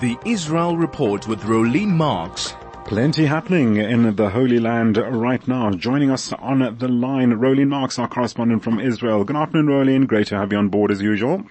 The Israel Report with Rolene Marks. Plenty happening in the Holy Land right now. Joining us on the line, Rolene Marks, our correspondent from Israel. Good afternoon, Rolene. Great to have you on board as usual.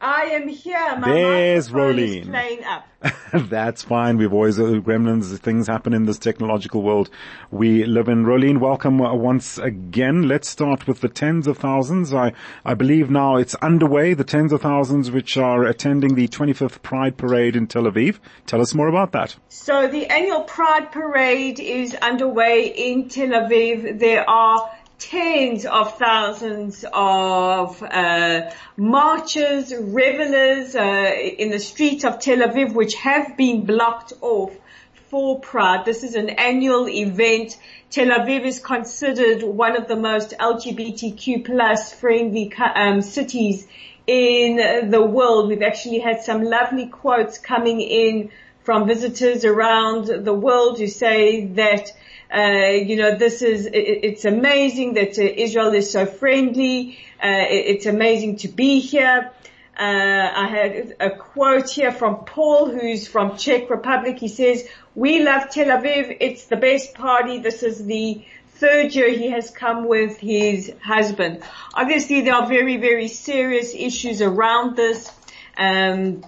I am here. My There's Rolene. playing up. That's fine. We've always, uh, gremlins, things happen in this technological world we live in. Rolene, welcome uh, once again. Let's start with the tens of thousands. I, I believe now it's underway, the tens of thousands which are attending the 25th Pride Parade in Tel Aviv. Tell us more about that. So the annual Pride Parade is underway in Tel Aviv. There are tens of thousands of uh, marchers, revelers uh, in the streets of Tel Aviv, which have been blocked off for Pride. This is an annual event. Tel Aviv is considered one of the most LGBTQ plus friendly um, cities in the world. We've actually had some lovely quotes coming in from visitors around the world who say that uh, you know, this is, it, it's amazing that uh, Israel is so friendly. Uh, it, it's amazing to be here. Uh, I had a quote here from Paul, who's from Czech Republic. He says, we love Tel Aviv. It's the best party. This is the third year he has come with his husband. Obviously, there are very, very serious issues around this. Um,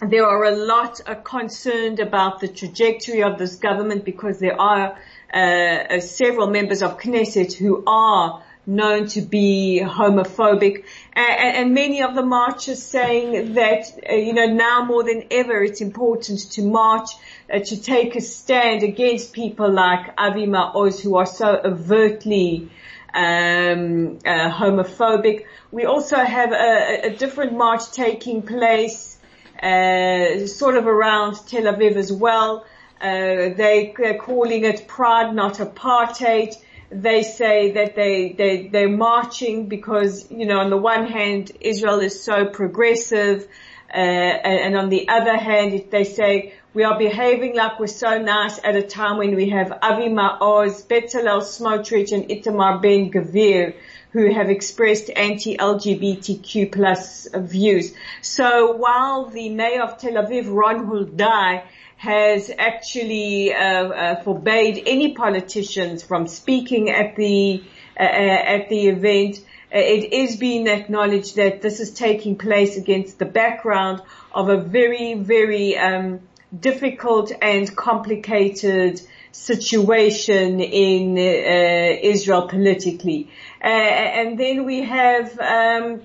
there are a lot uh, concerned about the trajectory of this government because there are uh, uh, several members of Knesset who are known to be homophobic and, and many of the marchers saying that, uh, you know, now more than ever it's important to march, uh, to take a stand against people like Avi Maoz who are so overtly um, uh, homophobic. We also have a, a different march taking place uh, sort of around Tel Aviv as well. Uh, they, they're calling it pride, not apartheid. They say that they, they, they're marching because, you know, on the one hand, Israel is so progressive, uh, and, and on the other hand, they say, we are behaving like we're so nice at a time when we have Avi Maoz, Betzalel Smotrich, and Itamar Ben Gavir, who have expressed anti-LGBTQ plus views. So while the mayor of Tel Aviv, Ron Huldai, has actually uh, uh, forbade any politicians from speaking at the uh, at the event. Uh, it is being acknowledged that this is taking place against the background of a very, very um, difficult and complicated situation in uh, Israel politically. Uh, and then we have um,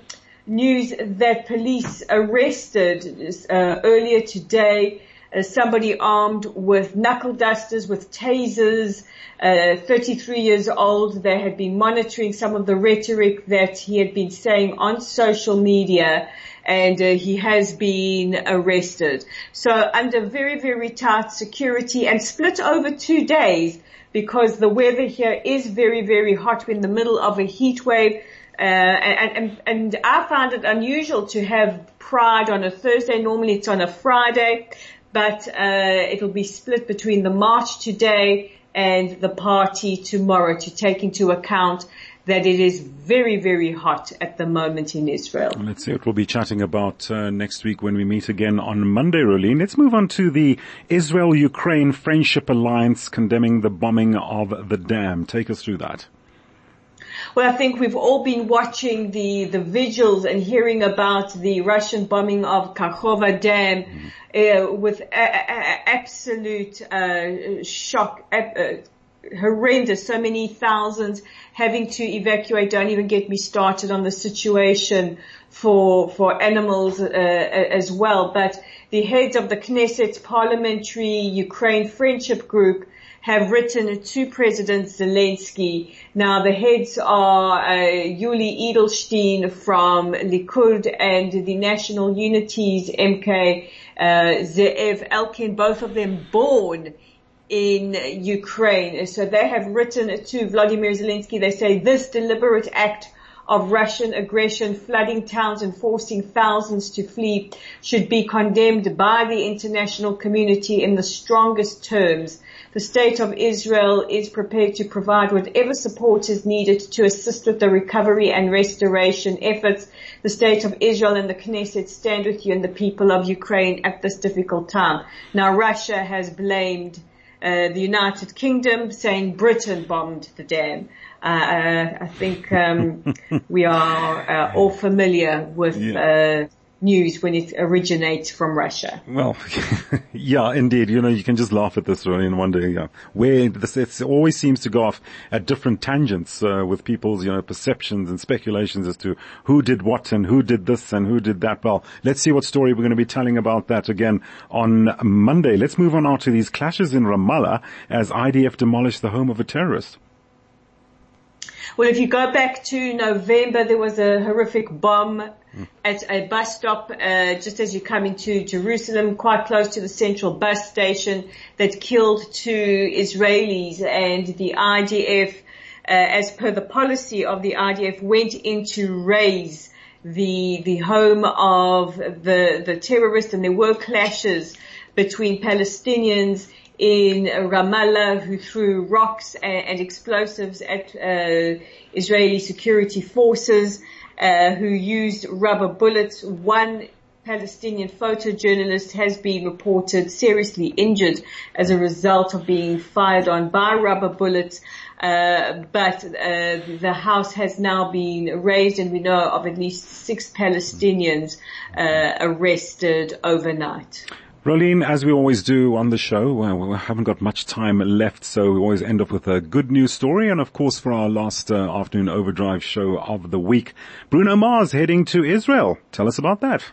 news that police arrested uh, earlier today uh, somebody armed with knuckle dusters, with tasers, uh, 33 years old. They had been monitoring some of the rhetoric that he had been saying on social media and uh, he has been arrested. So under very, very tight security and split over two days because the weather here is very, very hot. We're in the middle of a heat wave. Uh, and, and, and I found it unusual to have Pride on a Thursday. Normally it's on a Friday but uh, it'll be split between the march today and the party tomorrow to take into account that it is very, very hot at the moment in Israel. Let's see what we'll be chatting about uh, next week when we meet again on Monday, Rolene. Let's move on to the Israel-Ukraine Friendship Alliance condemning the bombing of the dam. Take us through that. Well, I think we've all been watching the, the vigils and hearing about the Russian bombing of Kakhovka Dam uh, with a, a, absolute uh, shock, uh, horrendous. So many thousands having to evacuate. Don't even get me started on the situation for for animals uh, as well. But the heads of the Knesset Parliamentary Ukraine Friendship Group have written to President Zelensky. Now the heads are uh, Yuli Edelstein from Likud and the National Unities MK uh, Elkin, both of them born in Ukraine. So they have written to Vladimir Zelensky. They say this deliberate act of Russian aggression, flooding towns and forcing thousands to flee should be condemned by the international community in the strongest terms. The state of Israel is prepared to provide whatever support is needed to assist with the recovery and restoration efforts. The state of Israel and the Knesset stand with you and the people of Ukraine at this difficult time. Now Russia has blamed uh, the United Kingdom saying Britain bombed the dam. Uh, uh I think um, we are uh, all familiar with yeah. News when it originates from Russia. Well, yeah, indeed. You know, you can just laugh at this really and wonder, yeah, where this, it always seems to go off at different tangents, uh, with people's, you know, perceptions and speculations as to who did what and who did this and who did that. Well, let's see what story we're going to be telling about that again on Monday. Let's move on now to these clashes in Ramallah as IDF demolished the home of a terrorist. Well, if you go back to November, there was a horrific bomb at a bus stop uh, just as you come into Jerusalem, quite close to the central bus station, that killed two Israelis, and the IDF, uh, as per the policy of the IDF, went in to raze the the home of the the terrorist, and there were clashes between Palestinians in Ramallah who threw rocks and, and explosives at uh, Israeli security forces, uh, who used rubber bullets. One Palestinian photojournalist has been reported seriously injured as a result of being fired on by rubber bullets. Uh, but uh, the house has now been razed, and we know of at least six Palestinians uh, arrested overnight. Rolene, as we always do on the show, well, we haven't got much time left, so we always end up with a good news story. And of course, for our last uh, afternoon overdrive show of the week, Bruno Mars heading to Israel. Tell us about that.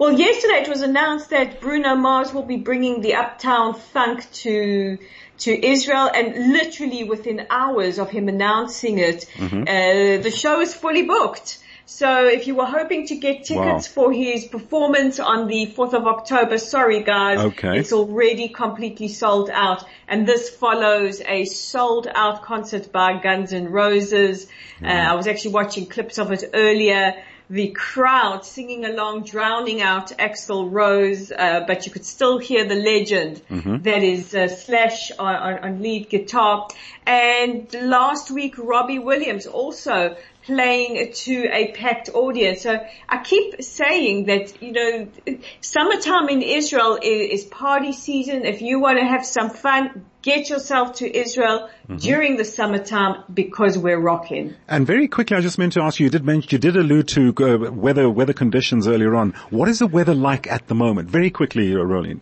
Well, yesterday it was announced that Bruno Mars will be bringing the Uptown Funk to to Israel, and literally within hours of him announcing it, mm-hmm. uh, the show is fully booked. So if you were hoping to get tickets wow. for his performance on the 4th of October, sorry guys, okay. it's already completely sold out. And this follows a sold out concert by Guns N' Roses. Mm. Uh, I was actually watching clips of it earlier the crowd singing along, drowning out Axl Rose, uh, but you could still hear the legend mm-hmm. that is uh, Slash on, on, lead guitar. And last week, Robbie Williams also playing to a packed audience. So I keep saying that, you know, summertime in Israel is, party season. If you want to have some fun, get yourself to Israel mm-hmm. during the summertime because we're rocking. And very quickly, I just meant to ask you, you did mention, you did allude to uh, weather, weather conditions earlier on. What is the weather like at the moment? Very quickly, uh, Rolene.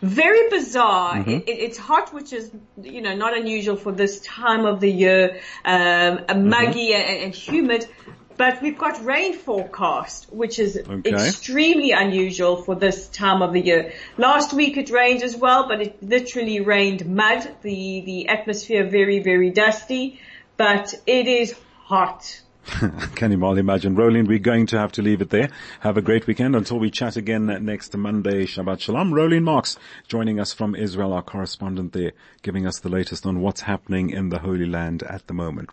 Very bizarre. Mm-hmm. It, it, it's hot, which is, you know, not unusual for this time of the year, um, mm-hmm. muggy mm-hmm. and, and, humid. But we've got rain forecast, which is okay. extremely unusual for this time of the year. Last week it rained as well, but it literally rained mud. The, the atmosphere very, very dusty, but it is hot. Can you well imagine? Rolene, we're going to have to leave it there. Have a great weekend until we chat again next Monday. Shabbat Shalom. Rolene Marks joining us from Israel, our correspondent there, giving us the latest on what's happening in the Holy Land at the moment.